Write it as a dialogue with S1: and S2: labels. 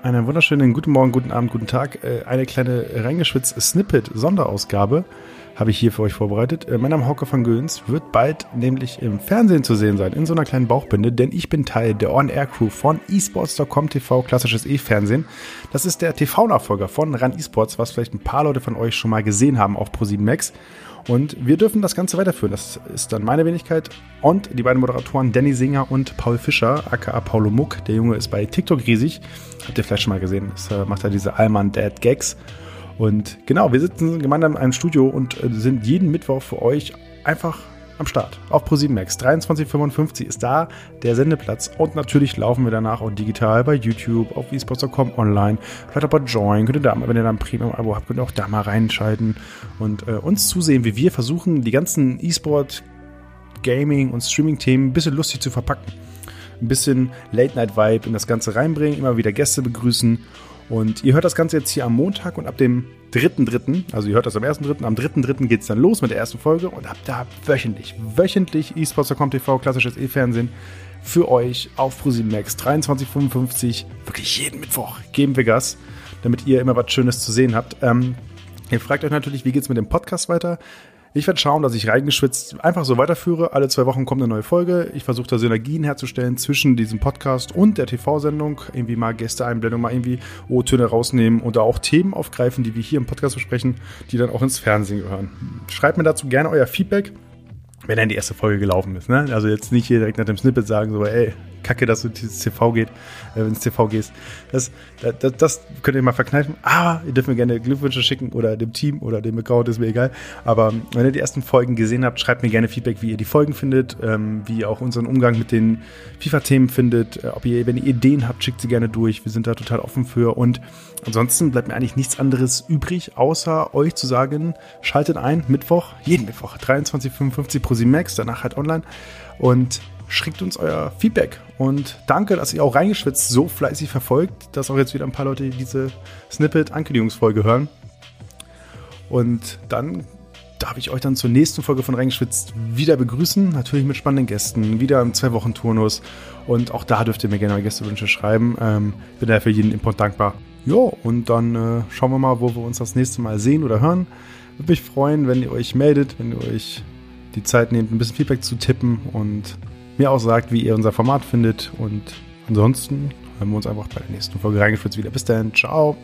S1: Einen wunderschönen guten Morgen, guten Abend, guten Tag. Äh, eine kleine reingeschwitzt Snippet-Sonderausgabe habe ich hier für euch vorbereitet. Äh, mein Name Hauke van Göns wird bald nämlich im Fernsehen zu sehen sein, in so einer kleinen Bauchbinde, denn ich bin Teil der On-Air-Crew von esports.com TV, klassisches E-Fernsehen. Das ist der TV-Nachfolger von RAN eSports, was vielleicht ein paar Leute von euch schon mal gesehen haben auf Pro7 Max. Und wir dürfen das Ganze weiterführen. Das ist dann meine Wenigkeit und die beiden Moderatoren Danny Singer und Paul Fischer, aka Paulo Muck. Der Junge ist bei TikTok riesig. Habt ihr vielleicht schon mal gesehen. Das äh, macht er diese Allman Dad Gags. Und genau, wir sitzen gemeinsam in einem Studio und äh, sind jeden Mittwoch für euch einfach am Start. Auf Pro7 Max. 23.55 ist da der Sendeplatz. Und natürlich laufen wir danach auch digital bei YouTube, auf esports.com online. Vielleicht auch bei Join. Könnt ihr da, wenn ihr da ein Premium-Abo habt, könnt ihr auch da mal reinschalten und äh, uns zusehen, wie wir versuchen, die ganzen E-Sport, Gaming und Streaming-Themen ein bisschen lustig zu verpacken. Ein bisschen Late-Night-Vibe in das Ganze reinbringen, immer wieder Gäste begrüßen. Und ihr hört das Ganze jetzt hier am Montag und ab dem 3.3., also ihr hört das am 1.3., am 3.3. geht es dann los mit der ersten Folge und ab da wöchentlich, wöchentlich eSports.com TV, klassisches E-Fernsehen für euch auf ProSieben Max 23.55, wirklich jeden Mittwoch geben wir Gas, damit ihr immer was Schönes zu sehen habt. Ähm, ihr fragt euch natürlich, wie geht es mit dem Podcast weiter? Ich werde schauen, dass ich reingeschwitzt einfach so weiterführe. Alle zwei Wochen kommt eine neue Folge. Ich versuche da Synergien herzustellen zwischen diesem Podcast und der TV-Sendung. Irgendwie mal Gäste-Einblendung, mal irgendwie O-Töne rausnehmen und da auch Themen aufgreifen, die wir hier im Podcast besprechen, die dann auch ins Fernsehen gehören. Schreibt mir dazu gerne euer Feedback wenn dann die erste Folge gelaufen ist. Ne? Also jetzt nicht hier direkt nach dem Snippet sagen, so, ey, kacke, dass du ins TV geht, äh, ins TV gehst. Das, das, das könnt ihr mal verkneifen. Aber ihr dürft mir gerne Glückwünsche schicken oder dem Team oder dem Account, ist mir egal. Aber wenn ihr die ersten Folgen gesehen habt, schreibt mir gerne Feedback, wie ihr die Folgen findet, ähm, wie ihr auch unseren Umgang mit den FIFA-Themen findet. Äh, ob ihr, wenn ihr Ideen habt, schickt sie gerne durch. Wir sind da total offen für. Und ansonsten bleibt mir eigentlich nichts anderes übrig, außer euch zu sagen, schaltet ein, Mittwoch, jeden Mittwoch, 23.55 pro Max, danach halt online. Und schickt uns euer Feedback. Und danke, dass ihr auch reingeschwitzt so fleißig verfolgt, dass auch jetzt wieder ein paar Leute diese Snippet-Ankündigungsfolge hören. Und dann darf ich euch dann zur nächsten Folge von Reingeschwitzt wieder begrüßen. Natürlich mit spannenden Gästen, wieder im Zwei-Wochen-Turnus. Und auch da dürft ihr mir gerne Gästewünsche schreiben. Ähm, bin da für jeden Input dankbar. Ja, und dann äh, schauen wir mal, wo wir uns das nächste Mal sehen oder hören. Würde mich freuen, wenn ihr euch meldet, wenn ihr euch die Zeit nehmt, ein bisschen Feedback zu tippen und mir auch sagt, wie ihr unser Format findet. Und ansonsten hören wir uns einfach bei der nächsten Folge reingeführt wieder. Bis dann, ciao.